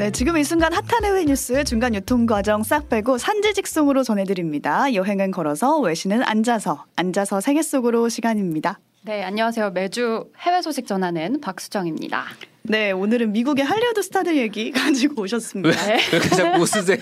네, 지금 이 순간 핫한 해외 뉴스 중간 유통 과정 싹 빼고 산지 직송으로 전해드립니다. 여행은 걸어서 외신은 앉아서 앉아서 세계 속으로 시간입니다. 네, 안녕하세요. 매주 해외 소식 전하는 박수정입니다. 네, 오늘은 미국의 할리우드 스타들 얘기 가지고 오셨습니다. 왜, 왜 자꾸 웃으세요?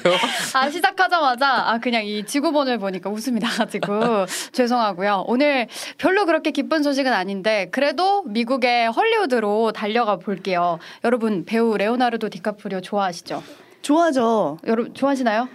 아, 시작하자마자 아 그냥 이 지구본을 보니까 웃음이 나가지고 죄송하고요. 오늘 별로 그렇게 기쁜 소식은 아닌데 그래도 미국의 헐리우드로 달려가 볼게요. 여러분 배우 레오나르도 디카프리오 좋아하시죠? 좋아하죠. 여러분 좋아하시나요?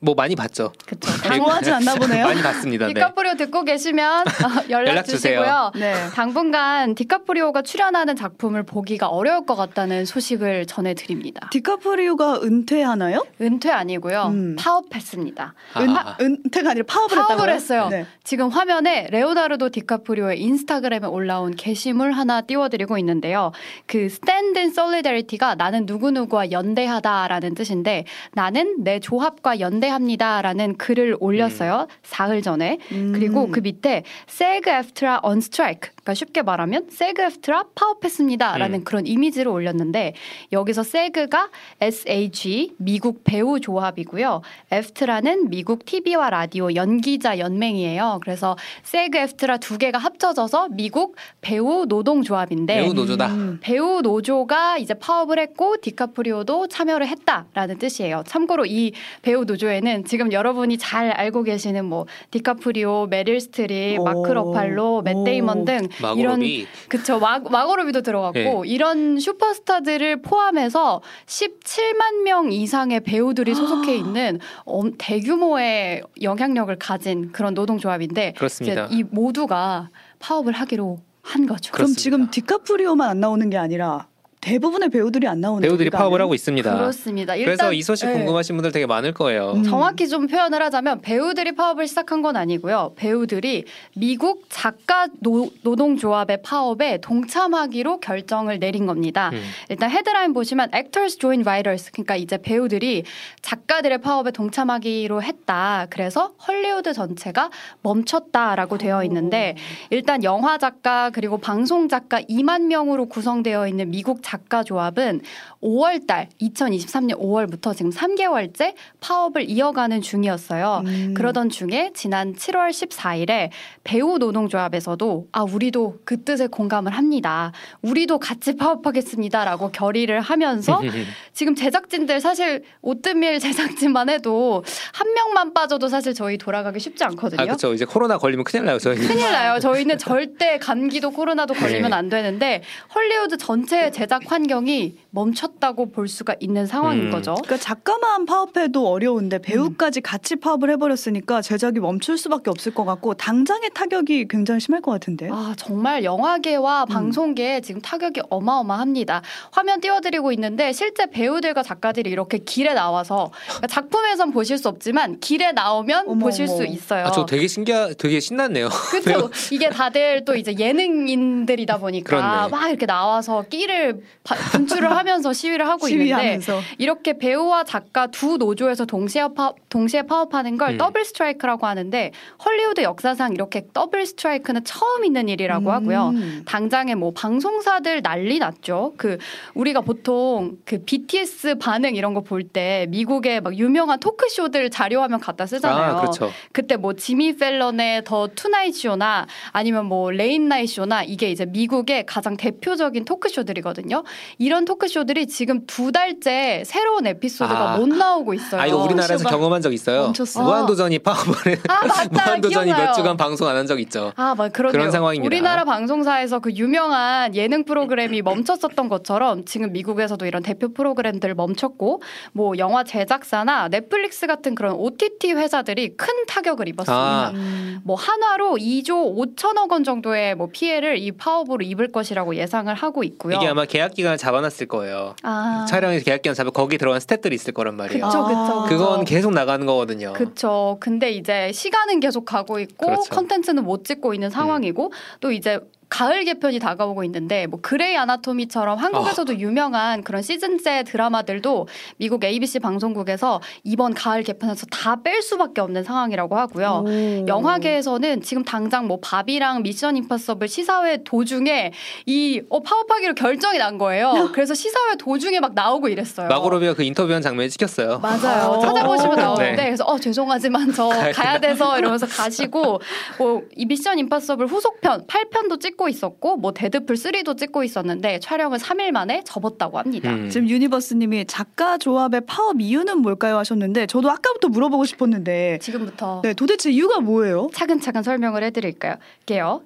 뭐 많이 봤죠. 그쵸. 좋아하지 않나 보네요. 많이 봤습니다. 네. 디카프리오 듣고 계시면 어, 연락, 연락. 주시고요. 네. 당분간 디카프리오가 출연하는 작품을 보기가 어려울 것 같다는 소식을 전해드립니다. 디카프리오가 은퇴하나요? 은퇴 아니고요. 음. 파업했습니다. 은, 아. 은퇴가 아니라 파업을 파업을 했다고요? 했어요. 네. 지금 화면에 레오나르도 디카프리오의 인스타그램에 올라온 게시물 하나 띄워드리고 있는데요. 그 Stand in Solidarity가 나는 누구누구와 연대하다라는 뜻인데 나는 내 조합과 연대 합니다라는 글을 올렸어요. 사흘 전에. 음. 그리고 그 밑에 SAG AFTRA on strike. 그러니까 쉽게 말하면 SAG AFTRA 파업했습니다라는 음. 그런 이미지를 올렸는데 여기서 SAG가 SAG 미국 배우 조합이고요. AFTRA는 미국 TV와 라디오 연기자 연맹이에요. 그래서 SAG AFTRA 두 개가 합쳐져서 미국 배우 노동 조합인데 배우 노조다. 음. 배우 노조가 이제 파업을 했고 디카프리오도 참여를 했다라는 뜻이에요. 참고로 이 배우 노조 에는 지금 여러분이 잘 알고 계시는 뭐 디카프리오, 메릴 스트립, 오. 마크 러팔로, 맷 오. 데이먼 등 이런 마고로비 그쵸 마, 마고로비도 들어갔고 네. 이런 슈퍼스타들을 포함해서 17만 명 이상의 배우들이 소속해 있는 엄- 대규모의 영향력을 가진 그런 노동조합인데 그렇습니다. 이 모두가 파업을 하기로 한 거죠. 그럼 그렇습니다. 지금 디카프리오만 안 나오는 게 아니라 대부분의 배우들이 안 나오는 배우들이 파업을 하고 있습니다. 그렇습니다. 그래서 일단, 이 소식 네. 궁금하신 분들 되게 많을 거예요. 음. 정확히 좀 표현을 하자면 배우들이 파업을 시작한 건 아니고요. 배우들이 미국 작가 노, 노동조합의 파업에 동참하기로 결정을 내린 겁니다. 음. 일단 헤드라인 보시면 Actors Join Writers 그러니까 이제 배우들이 작가들의 파업에 동참하기로 했다. 그래서 헐리우드 전체가 멈췄다라고 되어 있는데 일단 영화 작가 그리고 방송 작가 2만 명으로 구성되어 있는 미국 작가 조합은 5월 달 2023년 5월부터 지금 3개월째 파업을 이어가는 중이었어요. 음. 그러던 중에 지난 7월 14일에 배우 노동조합에서도 아 우리도 그 뜻에 공감을 합니다. 우리도 같이 파업하겠습니다라고 결의를 하면서 지금 제작진들 사실 오뜨밀 제작진만 해도 한 명만 빠져도 사실 저희 돌아가기 쉽지 않거든요. 아 그렇죠. 이제 코로나 걸리면 큰일 나요. 저희. 큰일 나요. 저희는 절대 감기도 코로나도 걸리면 네. 안 되는데 헐리우드 전체 제작 환경이 멈췄다고 볼 수가 있는 상황인 음. 거죠. 그러니까 작가만 파업해도 어려운데 배우까지 같이 파업을 해버렸으니까 제작이 멈출 수밖에 없을 것 같고 당장의 타격이 굉장히 심할 것 같은데. 아, 정말 영화계와 방송계에 지금 타격이 어마어마합니다. 화면 띄워드리고 있는데 실제 배우들과 작가들이 이렇게 길에 나와서 그러니까 작품에선 보실 수 없지만 길에 나오면 어머, 보실 어머. 수 있어요. 아, 저 되게 신기하, 되게 신났네요. 그렇죠. 이게 다들 또 이제 예능인들이다 보니까 그렇네. 막 이렇게 나와서 끼를 바- 분출을 하면서 시위를 하고 있는데 시위하면서. 이렇게 배우와 작가 두 노조에서 동시에 파, 동시에 파업하는 걸 음. 더블 스트라이크라고 하는데 헐리우드 역사상 이렇게 더블 스트라이크는 처음 있는 일이라고 하고요. 음. 당장에 뭐 방송사들 난리 났죠. 그 우리가 보통 그 BTS 반응 이런 거 볼 때 미국의 막 유명한 토크쇼들 자료화면 갖다 쓰잖아요. 아 그렇죠. 그때 뭐 지미 팰런의 The Tonight Show나 아니면 뭐 Late Night Show나 이게 이제 미국의 가장 대표적인 토크쇼들이거든요. 이런 토크쇼들이 지금 두 달째 새로운 에피소드가 아. 못 나오고 있어요. 아 이거 우리나라에서 경험한 적 있어요. 멈췄어. 무한도전이 파업을 해. 아, 맞다. 무한도전이 기억나요. 몇 주간 방송 안 한 적 있죠. 아, 맞 그러네요. 그런 상황입니다. 우리나라 방송사에서 그 유명한 예능 프로그램이 멈췄었던 것처럼 지금 미국에서도 이런 대표 프로그램들 멈췄고 뭐 영화 제작사나 넷플릭스 같은 그런 OTT 회사들이 큰 타격을 입었습니다. 아. 음. 뭐 한화로 2조 5천억 원 정도의 뭐 피해를 이 파업으로 입을 것이라고 예상을 하고 있고요. 이게 아마 계약 기간을 잡아놨을 거예요. 아. 촬영에서 계약 기간 잡아 거기 들어간 스태프들이 있을 거란 말이에요. 그쵸, 그쵸, 아. 그쵸. 그건 계속 나가는 거거든요. 그쵸. 근데 이제 시간은 계속 가고 있고 그렇죠. 컨텐츠는 못 찍고 있는 상황이고 또 이제 가을 개편이 다가오고 있는데 뭐 그레이 아나토미처럼 한국에서도 아. 유명한 그런 시즌제 드라마들도 미국 ABC 방송국에서 이번 가을 개편에서 다 뺄 수밖에 없는 상황이라고 하고요. 오. 영화계에서는 지금 당장 뭐 바비랑 미션 임파서블 시사회 도중에 이 어, 파업하기로 결정이 난 거예요. 그래서 시사회 도중에 막 나오고 이랬어요. 마고로비가 그 인터뷰한 장면이 찍혔어요. 맞아요. 아. 찾아보시면 오. 나오는데 네. 그래서 어 죄송하지만 저 가야 가야 돼서 이러면서 가시고 뭐 이 미션 임파서블 후속편 8편도 찍고 있었고 뭐 데드풀 3도 찍고 있었는데 촬영을 3일 만에 접었다고 합니다. 음. 지금 유니버스님이 작가 조합의 파업 이유는 뭘까요 하셨는데 저도 아까부터 물어보고 싶었는데 지금부터 네 도대체 이유가 뭐예요? 차근차근 설명을 해드릴게요.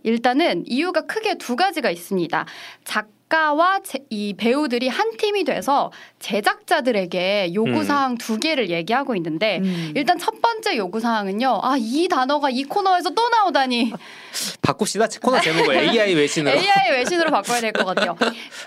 일단은 이유가 크게 두 가지가 있습니다. 작가와 제- 이 배우들이 한 팀이 돼서 제작자들에게 요구사항 두 개를 얘기하고 있는데 음. 일단 첫 번째 요구사항은요. 아, 이 단어가 이 코너에서 또 나오다니. 바꿉시다. 코너 제목을 AI 외신으로. AI 외신으로 바꿔야 될 것 같아요.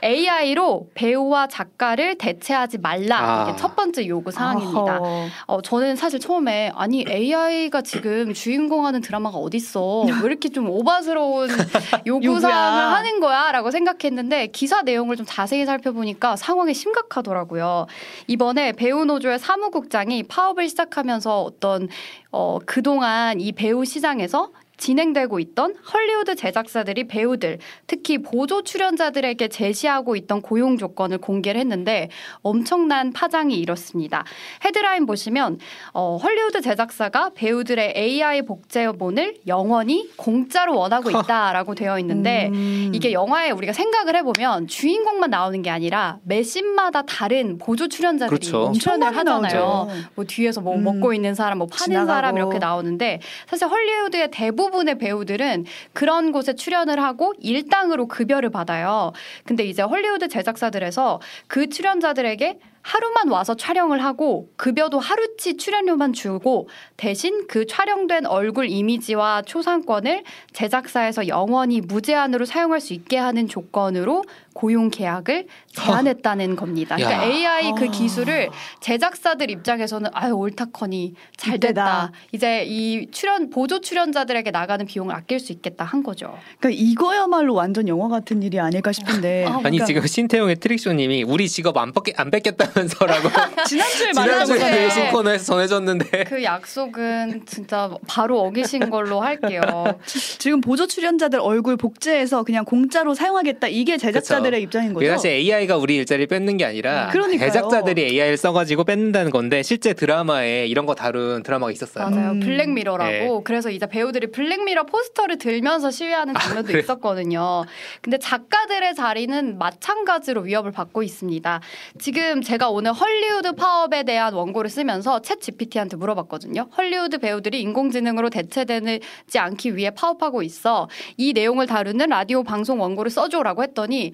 AI로 배우와 작가를 대체하지 말라. 아. 이게 첫 번째 요구 사항입니다. 어허. 어, 저는 사실 처음에 아니 AI가 지금 주인공 하는 드라마가 어딨어 왜 이렇게 좀 오바스러운 요구 사항을 요구야. 하는 거야라고 생각했는데 기사 내용을 좀 자세히 살펴보니까 상황이 심각하더라고요. 이번에 배우 노조의 사무국장이 파업을 시작하면서 어떤 어, 그동안 이 배우 시장에서 진행되고 있던 헐리우드 제작사들이 배우들, 특히 보조 출연자들에게 제시하고 있던 고용 조건을 공개를 했는데 엄청난 파장이 일었습니다. 헤드라인 보시면 어, 헐리우드 제작사가 배우들의 AI 복제본을 영원히 공짜로 원하고 있다라고 되어 있는데 음. 이게 영화에 우리가 생각을 해보면 주인공만 나오는 게 아니라 매 씬마다 다른 보조 출연자들이 그렇죠. 출연을 하잖아요. 나오죠. 뭐 뒤에서 뭐 음. 먹고 있는 사람, 뭐 파는 지나가고. 사람 이렇게 나오는데 사실 헐리우드의 대부분 의 배우들은 그런 곳에 출연을 하고 일당으로 급여를 받아요. 근데 이제 헐리우드 제작사들에서 그 출연자들에게 하루만 와서 촬영을 하고 급여도 하루치 출연료만 주고 대신 그 촬영된 얼굴 이미지와 초상권을 제작사에서 영원히 무제한으로 사용할 수 있게 하는 조건으로 고용 계약을 제한했다는 겁니다. 그러니까 야. AI 그 아. 기술을 제작사들 입장에서는 아유 옳다커니 잘 이때다. 됐다. 이제 이 출연 보조 출연자들에게 나가는 비용을 아낄 수 있겠다 한 거죠. 그러니까 이거야말로 완전 영화 같은 일이 아닐까 싶은데 아, 아니 그러니까 지금 신태용의 트릭쇼님이 우리 직업 안, 뺏겠, 안 뺏겠다면서라고 지난주에 말했던 지난주에 거잖아요. 외신 코너에서 전해줬는데 그 약속은 진짜 바로 어기신 걸로 할게요. 지금 보조 출연자들 얼굴 복제해서 그냥 공짜로 사용하겠다 이게 제작자 들의 입장인 거죠. 이게 사실 AI가 우리 일자리 뺏는 게 아니라 그러니까요. 제작자들이 AI를 써가지고 뺏는다는 건데 실제 드라마에 이런 거 다룬 드라마가 있었어요. 맞아요. 음. 블랙미러라고. 네. 그래서 이제 배우들이 블랙미러 포스터를 들면서 시위하는 장면도 그래요? 있었거든요. 근데 작가들의 자리는 마찬가지로 위협을 받고 있습니다. 지금 제가 오늘 헐리우드 파업에 대한 원고를 쓰면서 ChatGPT한테 물어봤거든요. 헐리우드 배우들이 인공지능으로 대체되지 않기 위해 파업하고 있어. 이 내용을 다루는 라디오 방송 원고를 써줘라고 했더니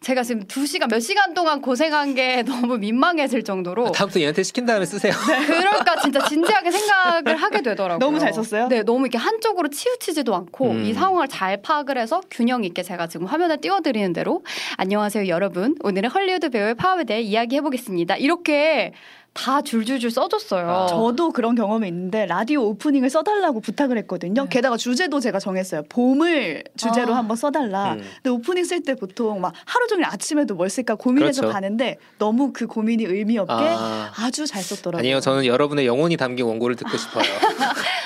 제가 지금 두 시간 몇 시간 동안 고생한 게 너무 민망해질 정도로 다음부터 얘한테 시킨 다음에 쓰세요. 그럴까 진짜 진지하게 생각을 하게 되더라고요. 너무 잘 썼어요? 네, 너무 이렇게 한쪽으로 치우치지도 않고 음. 이 상황을 잘 파악을 해서 균형 있게 제가 지금 화면에 띄워드리는 대로 안녕하세요 여러분 오늘은 헐리우드 배우의 파업에 대해 이야기해 보겠습니다. 이렇게 다 줄줄줄 써줬어요. 아, 저도 그런 경험이 있는데 라디오 오프닝을 써달라고 부탁을 했거든요. 네. 게다가 주제도 제가 정했어요. 봄을 주제로 아. 한번 써달라. 음. 근데 오프닝 쓸 때 보통 막 하루 종일 아침에도 뭘 쓸까 고민해서 그렇죠. 가는데 너무 그 고민이 의미 없게 아. 아. 주잘 썼더라고요. 아니요, 저는 여러분의 영혼이 담긴 원고를 듣고 싶어요.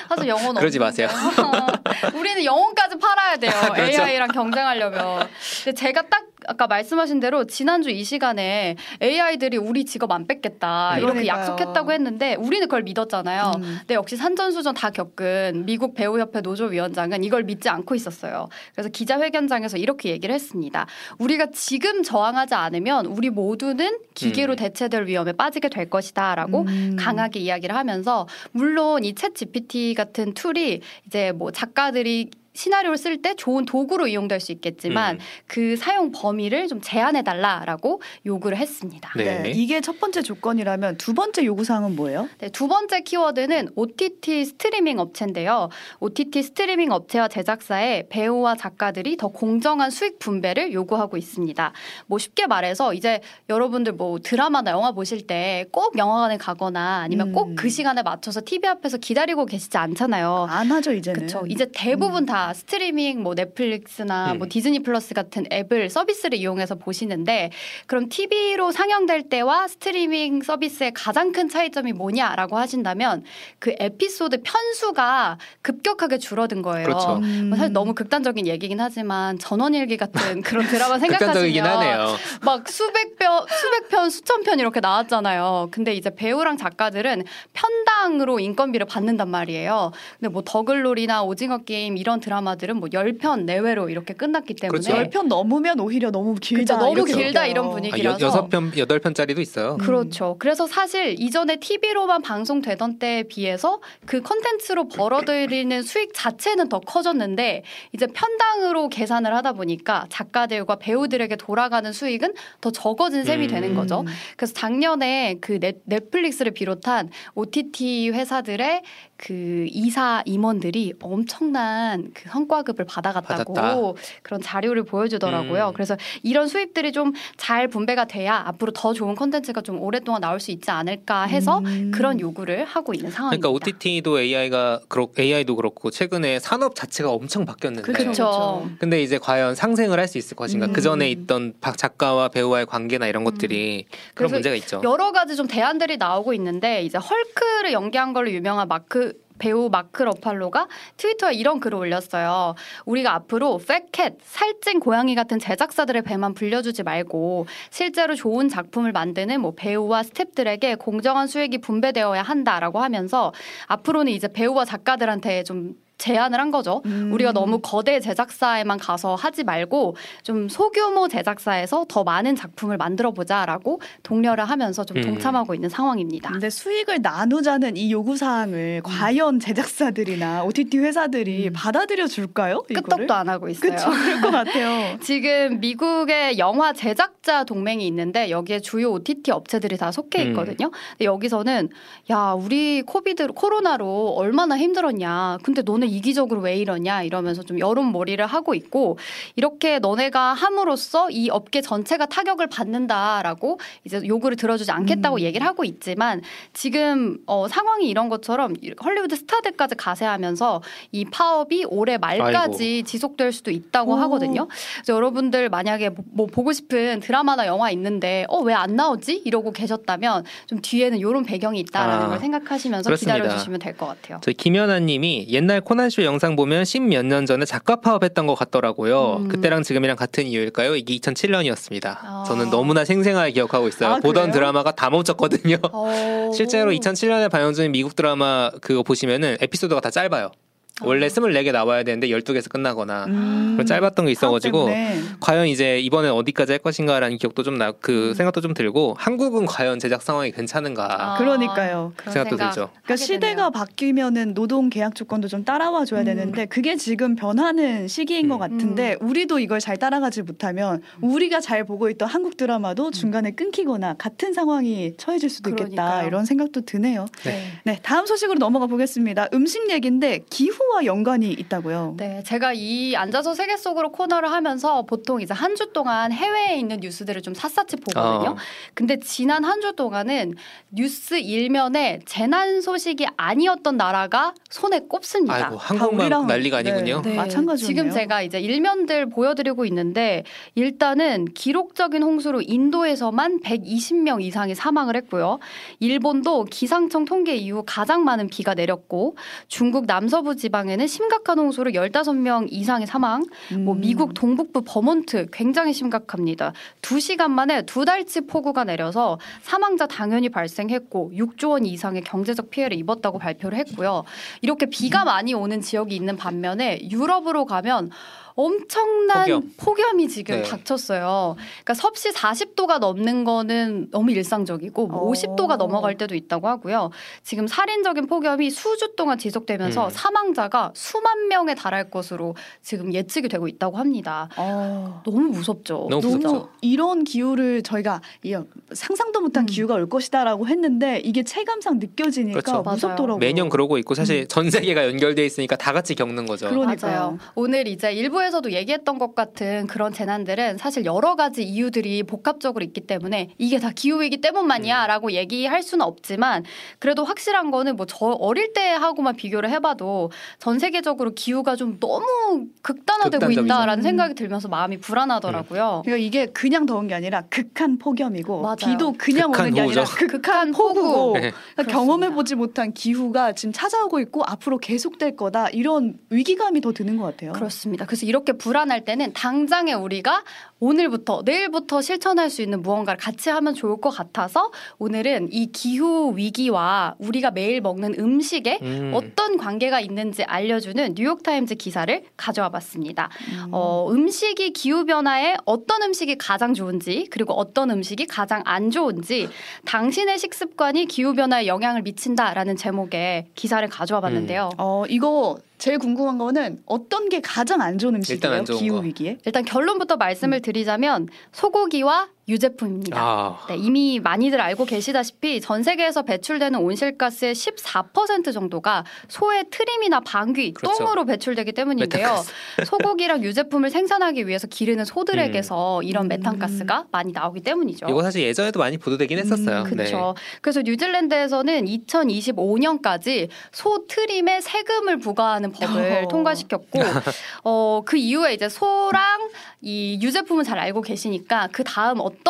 사실 영혼 그러지. 마세요. 우리는 영혼까지 팔아야 돼요. 그렇죠. AI랑 경쟁하려면. 근데 제가 딱 아까 말씀하신 대로 지난주 이 시간에 AI들이 우리 직업 안 뺏겠다 이렇게 그러니까요. 약속했다고 했는데 우리는 그걸 믿었잖아요. 음. 근데 역시 산전수전 다 겪은 미국 배우협회 노조위원장은 이걸 믿지 않고 있었어요. 그래서 기자회견장에서 이렇게 얘기를 했습니다. 우리가 지금 저항하지 않으면 우리 모두는 기계로 음. 대체될 위험에 빠지게 될 것이다라고 음. 강하게 이야기를 하면서 물론 이 ChatGPT 같은 tool이 이제 뭐 작가들이 시나리오를 쓸 때 좋은 도구로 이용될 수 있겠지만 음. 그 사용 범위를 좀 제한해 달라라고 요구를 했습니다. 네. 네. 이게 첫 번째 조건이라면 두 번째 요구 사항은 뭐예요? 네, 두 번째 키워드는 OTT 스트리밍 업체인데요. OTT 스트리밍 업체와 제작사의 배우와 작가들이 더 공정한 수익 분배를 요구하고 있습니다. 뭐 쉽게 말해서 이제 여러분들 뭐 드라마나 영화 보실 때 꼭 영화관에 가거나 아니면 음. 꼭 그 시간에 맞춰서 TV 앞에서 기다리고 계시지 않잖아요. 안 하죠 이제는. 그렇죠. 이제 대부분 다다 스트리밍 뭐 넷플릭스나 음. 뭐 디즈니 플러스 같은 앱을 서비스를 이용해서 보시는데 그럼 TV로 상영될 때와 스트리밍 서비스의 가장 큰 차이점이 뭐냐라고 하신다면 그 에피소드 편수가 급격하게 줄어든 거예요. 그렇죠. 음. 뭐 사실 너무 극단적인 얘기긴 하지만 전원일기 같은 그런 드라마 극단적이긴 생각하시면. 막 수백 편, 수백 편, 수천 편 이렇게 나왔잖아요. 근데 이제 배우랑 작가들은 편당으로 인건비를 받는단 말이에요. 근데 뭐 더글로리나 오징어 게임 이런 드라마 들은 뭐 10편 내외로 이렇게 끝났기 때문에 그렇죠. 10편 넘으면 오히려 너무 길다. 그쵸, 너무 길다. 이런 아, 분위기라서 여, 여섯 편 여덟 편짜리도 있어요. 음. 그렇죠. 그래서 사실 이전에 TV로만 방송되던 때에 비해서 그 컨텐츠로 벌어들이는 수익 자체는 더 커졌는데 이제 편당으로 계산을 하다 보니까 작가들과 배우들에게 돌아가는 수익은 더 적어진 셈이 음. 되는 거죠. 그래서 작년에 그 넷, 넷플릭스를 비롯한 OTT 회사들의 그 이사 임원들이 엄청난 그 성과급을 받아갔다고 받았다. 그런 자료를 보여주더라고요. 음. 그래서 이런 수입들이 좀 잘 분배가 돼야 앞으로 더 좋은 콘텐츠가 좀 오랫동안 나올 수 있지 않을까 해서 음. 그런 요구를 하고 있는 상황입니다. 그러니까 OTT도 AI가 그렇 AI도 그렇고 최근에 산업 자체가 엄청 바뀌었는데 그렇죠. 근데 이제 과연 상생을 할 수 있을 것인가? 음. 그 전에 있던 박 작가와 배우와의 관계나 이런 것들이 그런 그래서 문제가 있죠. 여러 가지 좀 대안들이 나오고 있는데 이제 헐크를 연기한 걸로 유명한 마크 배우 마크 러팔로가 트위터에 이런 글을 올렸어요. 우리가 앞으로 팩캣, 살찐 고양이 같은 제작사들의 배만 불려주지 말고 실제로 좋은 작품을 만드는 뭐 배우와 스탭들에게 공정한 수익이 분배되어야 한다라고 하면서 앞으로는 이제 배우와 작가들한테 좀 제안을 한 거죠. 음. 우리가 너무 거대 제작사에만 가서 하지 말고 좀 소규모 제작사에서 더 많은 작품을 만들어 보자라고 독려를 하면서 좀 음. 동참하고 있는 상황입니다. 근데 수익을 나누자는 이 요구 사항을 과연 제작사들이나 OTT 회사들이 음. 받아들여 줄까요? 끄떡도 안 하고 있어요. 그렇죠. 그럴 것 같아요. 지금 미국의 영화 제작자 동맹이 있는데 여기에 주요 OTT 업체들이 다 속해 음. 있거든요. 근데 여기서는 야 우리 코비드 코로나로 얼마나 힘들었냐. 근데 너네 이기적으로 왜 이러냐 이러면서 좀 여론몰이를 하고 있고 이렇게 너네가 함으로써 이 업계 전체가 타격을 받는다라고 이제 요구를 들어주지 않겠다고 음. 얘기를 하고 있지만 지금 어, 상황이 이런 것처럼 헐리우드 스타들까지 가세하면서 이 파업이 올해 말까지 지속될 수도 있다고 오. 하거든요. 그래서 여러분들 만약에 뭐, 뭐 보고 싶은 드라마나 영화 있는데 어 왜 안 나오지 이러고 계셨다면 좀 뒤에는 이런 배경이 있다라는 아, 걸 생각하시면서. 기다려 주시면 될 것 같아요. 저희 김연아님이 옛날 코난 쇼 영상 보면 십몇 년 전에 작가 파업했던 것 같더라고요. 음. 그때랑 지금이랑 같은 이유일까요? 이게 2007년이었습니다. 아. 저는 너무나 생생하게 기억하고 있어요. 아, 보던 그래요? 드라마가 다 멈췄거든요. 어. 실제로 2007년에 방영 중인 미국 드라마 그거 보시면은 에피소드가 다 짧아요. 원래 24개 나와야 되는데 12개에서 끝나거나 음. 그런 짧았던 게 있어가지고 사업 때문에. 과연 이제 이번에 어디까지 할 것인가라는 기억도 좀 나그 음. 생각도 좀 들고 한국은 과연 제작 상황이 괜찮은가 아, 그러니까요. 그런 생각도 생각 들죠. 그러니까 시대가 되네요. 바뀌면은 노동 계약 조건도 좀 따라와 줘야 음. 되는데 그게 지금 변하는 시기인 것 음. 같은데 우리도 이걸 잘 따라가지 못하면 우리가 잘 보고 있던 한국 드라마도 중간에 끊기거나 같은 상황이 처해질 수도 있겠다 그러니까요. 이런 생각도 드네요. 네. 네, 다음 소식으로 넘어가 보겠습니다. 음식 얘기인데 기후 와 연관이 있다고요. 네, 제가 이 앉아서 세계 속으로 코너를 하면서 보통 이제 한 주 동안 해외에 있는 뉴스들을 좀 샅샅이 보거든요. 어. 근데 지난 한 주 동안은 뉴스 일면에 재난 소식이 아니었던 나라가 손에 꼽습니다. 아이고 한국만 우리랑- 난리가 아니군요. 네. 마찬가지네요. 지금 제가 이제 일면들 보여드리고 있는데 일단은 기록적인 홍수로 인도에서만 120명 이상이 사망을 했고요. 일본도 기상청 통계 이후 가장 많은 비가 내렸고 중국 남서부 지방 에는 심각한 홍수로 15명 이상의 사망. 뭐 음. 미국 동북부 버몬트 굉장히 심각합니다. 두 시간 만에 두 달치 폭우가 내려서 사망자 당연히 발생했고 6조 원 이상의 경제적 피해를 입었다고 발표를 했고요. 이렇게 비가 많이 오는 지역이 있는 반면에 유럽으로 가면 엄청난 폭염. 폭염. 이 지금 네. 닥쳤어요. 그러니까 섭씨 40도가 넘는 거는 너무 일상적이고 뭐 어. 50도가 넘어갈 때도 있다고 하고요. 지금 살인적인 폭염이 수주 동안 지속되면서 음. 사망자가 수만 명에 달할 것으로 지금 예측이 되고 있다고 합니다. 어. 너무 무섭죠. 너무 너무. 이런 기후를 저희가 이- 상상도 못한 음. 기후가 올 것이다라고 했는데 이게 체감상 느껴지니까 그렇죠. 무섭더라고요. 매년 그러고 있고 사실 전 세계가 연결돼 있으니까 다 같이 겪는 거죠. 그러니까요. 맞아요. 오늘 이제 일부 일부에서도 얘기했던 것 같은 그런 재난들은 사실 여러 가지 이유들이 복합적으로 있기 때문에 이게 다 기후위기 때문만이야 라고 얘기할 수는 없지만 그래도 확실한 거는 뭐 저 어릴 때 하고만 비교를 해봐도 전 세계적으로 기후가 좀 너무 극단화되고 극단적이죠. 있다라는 음. 생각이 들면서 마음이 불안하더라고요. 그러니까 이게 그냥 더운 게 아니라 극한 폭염이고 맞아요. 비도 그냥 극한 오는 게 아니라 호우죠. 극한 폭우고 네. 그러니까 경험해보지 못한 기후가 지금 찾아오고 있고 앞으로 계속될 거다 이런 위기감이 더 드는 것 같아요. 그렇습니다. 그래서 이렇게 불안할 때는 당장에 우리가 오늘부터 내일부터 실천할 수 있는 무언가를 같이 하면 좋을 것 같아서 오늘은 이 기후 위기와 우리가 매일 먹는 음식에 음. 어떤 관계가 있는지 알려주는 뉴욕타임즈 기사를 가져와 봤습니다. 음. 어, 음식이 기후 변화에 어떤 음식이 가장 좋은지 그리고 어떤 음식이 가장 안 좋은지 당신의 식습관이 기후 변화에 영향을 미친다라는 제목의 기사를 가져와 봤는데요. 어 이거 제일 궁금한 거는 어떤 게 가장 안 좋은 음식이에요? 안 좋은 기후 거. 위기에? 일단 결론부터 말씀을 드리자면 소고기와 유제품입니다. 아. 네, 이미 많이들 알고 계시다시피 전 세계에서 배출되는 온실가스의 14% 정도가 소의 트림이나 방귀, 그렇죠. 똥으로 배출되기 때문인데요. 메탄가스. 소고기랑 유제품을 생산하기 위해서 기르는 소들에게서 이런 음. 메탄가스가 많이 나오기 때문이죠. 이거 사실 예전에도 많이 보도되긴 했었어요. 네. 그렇죠. 그래서 뉴질랜드에서는 2025년까지 소 트림에 세금을 부과하는 법을 어. 통과시켰고, 어, 그 이후에 이제 소랑 이 유제품은 잘 알고 계시니까 그 다음 어떤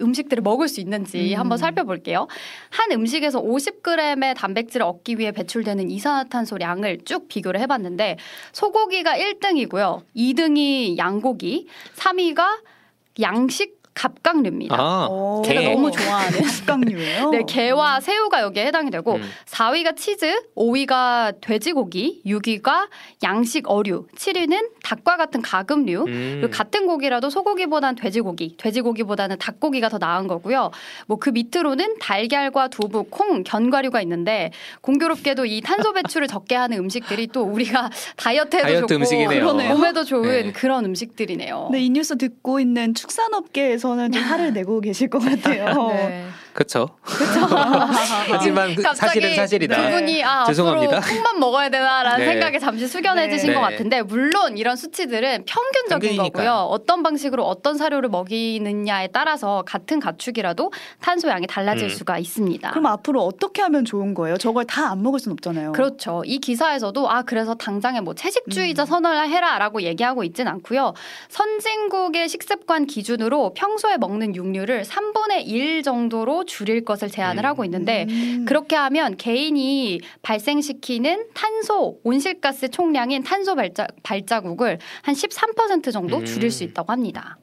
음식들을 먹을 수 있는지 음. 한번 살펴볼게요. 한 음식에서 50g의 단백질을 얻기 위해 배출되는 이산화탄소량을 쭉 비교를 해봤는데 소고기가 1등이고요. 2등이 양고기, 3위가 양식 갑각류입니다. 아, 어. 제가 게. 너무 좋아하는 식강류예요. 네, 게와 새우가 여기에 해당이 되고 음. 4위가 치즈, 5위가 돼지고기, 6위가 양식 어류, 7위는 닭과 같은 가금류. 음. 그리고 같은 고기라도 소고기보다는 돼지고기, 돼지고기보다는 닭고기가 더 나은 거고요. 뭐 그 밑으로는 달걀과 두부, 콩, 견과류가 있는데 공교롭게도 이 탄소 배출을 적게 하는 음식들이 또 우리가 다이어트에도 다이어트 좋고 음식이네요. 몸에도 좋은 네. 그런 음식들이네요. 네, 이 뉴스 듣고 있는 축산업계에서 는 좀 화를 내고 계실 것 같아요. 네. 그렇죠. 하지만 그 사실은 사실이다. 두 분이 아, 죄송합니다. 앞으로 콩만 먹어야 되나라는 네. 생각에 잠시 숙연해지신 네. 것 같은데 물론 이런 수치들은 평균적인 평균이니까요. 거고요. 어떤 방식으로 어떤 사료를 먹이느냐에 따라서 같은 가축이라도 탄소 양이 달라질 음. 수가 있습니다. 그럼 앞으로 어떻게 하면 좋은 거예요? 저걸 다 안 먹을 순 없잖아요. 그렇죠. 이 기사에서도 아 그래서 당장에 뭐 채식주의자 음. 선언을 해라라고 얘기하고 있진 않고요. 선진국의 식습관 기준으로 평소에 먹는 육류를 3분의 1 정도로 줄일 것을 제안을 음. 하고 있는데 음. 그렇게 하면 개인이 발생시키는 탄소 온실가스 총량인 탄소 발자, 발자국을 한 13% 정도 음. 줄일 수 있다고 합니다.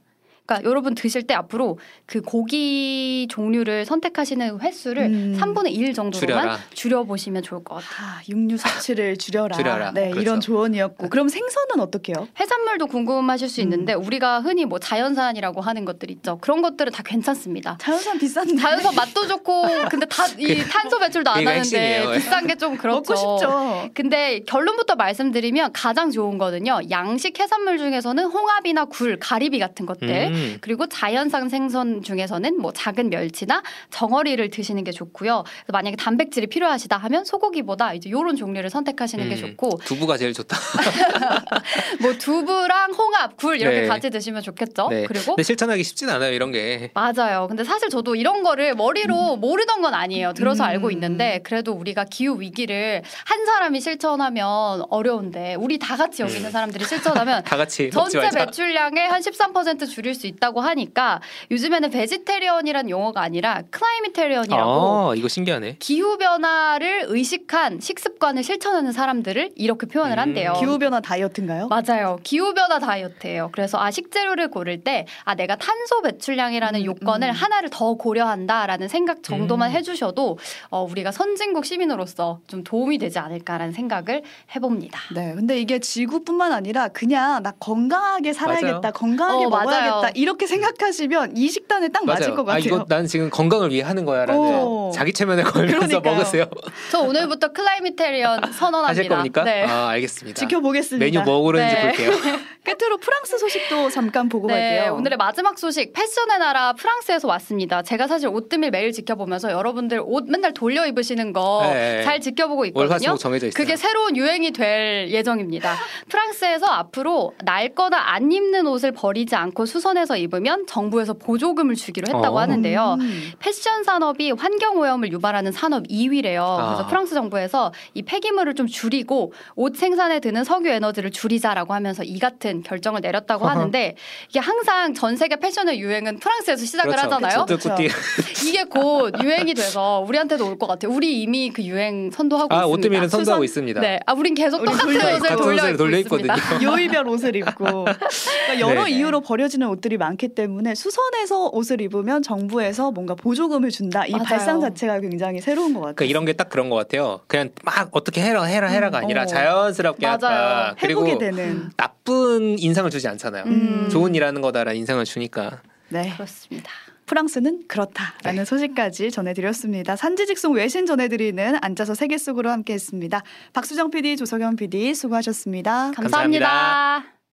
그러니까 여러분 드실 때 앞으로 그 고기 종류를 선택하시는 횟수를 음. 3분의 1 정도로만 줄여라. 줄여 보시면 좋을 것 같아요. 아, 육류 섭취를 줄여라. 줄여라. 네, 그렇죠. 이런 조언이었고. 그럼 생선은 어떻게요? 해산물도 궁금하실 수 음. 있는데 우리가 흔히 뭐 자연산이라고 하는 것들 있죠. 그런 것들은 다 괜찮습니다. 자연산 비싼데. 자연산 맛도 좋고 근데 다 이 탄소 배출도 안 하는데 핵심이에요. 비싼 게 좀 그렇죠. 먹고 싶죠. 근데 결론부터 말씀드리면 가장 좋은 거는요. 양식 해산물 중에서는 홍합이나 굴, 가리비 같은 것들. 음. 그리고 자연산 생선 중에서는 뭐 작은 멸치나 정어리를 드시는 게 좋고요. 만약에 단백질이 필요하시다 하면 소고기보다 이제 요런 종류를 선택하시는 게 음. 좋고 두부가 제일 좋다. 뭐 두부랑 홍합, 굴 이렇게 네. 같이 드시면 좋겠죠. 네. 그리고 근데 실천하기 쉽진 않아요 이런 게. 맞아요. 근데 사실 저도 이런 거를 머리로 모르던 건 아니에요. 들어서 음. 알고 있는데 그래도 우리가 기후 위기를 한 사람이 실천하면 어려운데 우리 다 같이 여기 있는 음. 사람들이 실천하면 다 같이 전체 말자. 배출량의 한 13% 줄일 수 있다고 하니까 요즘에는 vegetarian이란 용어가 아니라 climatarian이라고 아 이거 신기하네. 기후 변화를 의식한 식습관을 실천하는 사람들을 이렇게 표현을 음. 한대요. 기후 변화 다이어트인가요? 맞아요. 기후 변화 다이어트예요. 그래서 아 식재료를 고를 때 아 내가 탄소 배출량이라는 음, 요건을 음. 하나를 더 고려한다라는 생각 정도만 음. 해주셔도 어, 우리가 선진국 시민으로서 좀 도움이 되지 않을까라는 생각을 해봅니다. 네, 근데 이게 지구뿐만 아니라 그냥 나 건강하게 살아야겠다, 맞아요. 건강하게 어, 먹어야겠다 맞아요. 이렇게 생각하시면 이 식단에 딱 맞을 맞아요. 것 같아요. 아 이거 난 지금 건강을 위해 하는 거야라는 오. 자기 최면에 걸면서 그러니까요. 먹으세요. 저 오늘부터 climatarian 선언합니다. 하실 겁니까? 네. 아 알겠습니다. 지켜보겠습니다. 메뉴 뭐 고르는지 네. 볼게요. 끝으로 프랑스 소식도 잠깐 보고 네, 갈게요. 오늘의 마지막 소식 패션의 나라 프랑스에서 왔습니다. 제가 사실 옷드밀 매일 지켜보면서 여러분들 옷 맨날 돌려 입으시는 거 잘 네. 지켜보고 있거든요. 월화수목 정해져 있어요. 그게 새로운 유행이 될 예정입니다. 프랑스에서 앞으로 낡거나 안 입는 옷을 버리지 않고 수선해서 입으면 정부에서 보조금을 주기로 했다고 어. 하는데요. 음. 패션 산업이 환경 오염을 유발하는 산업 2위래요. 그래서 아. 프랑스 정부에서 이 폐기물을 좀 줄이고 옷 생산에 드는 석유 에너지를 줄이자라고 하면서 이 같은 결정을 내렸다고. 하는데 이게 항상 전 세계 패션의 유행은 프랑스에서 시작을 그렇죠. 하잖아요. 꾸띠. 이게 곧 유행이 돼서 우리한테도 올 것 같아요. 우리 이미 그 유행 선도하고 아, 있습니다. 옷드밀은 선도하고 수선- 있습니다. 네, 아 우린 계속 우린 똑같은 돌려 옷을. 돌려 옷을 입고 돌려 있습니다. 요일별 옷을 입고 그러니까 여러 네. 이유로 버려지는 옷들이 많기 때문에 수선해서 옷을 입으면 정부에서 뭔가 보조금을 준다. 이 맞아요. 발상 자체가 굉장히 새로운 것 같아요. 그러니까 이런 게 딱 그런 것 같아요. 그냥 막 어떻게 해라 해라 해라가 음, 아니라 어. 자연스럽게 맞아요. 하다. 그리고 해보게 되는. 나쁜 인상을 주지 않잖아요. 음. 좋은 일하는 거다라는 인상을 주니까. 네. 그렇습니다. 프랑스는 그렇다라는 네. 소식까지 전해드렸습니다. 산지직송 외신 전해드리는 앉아서 세계 속으로 함께했습니다. 박수정 PD, 조석영 PD 수고하셨습니다. 감사합니다. 감사합니다.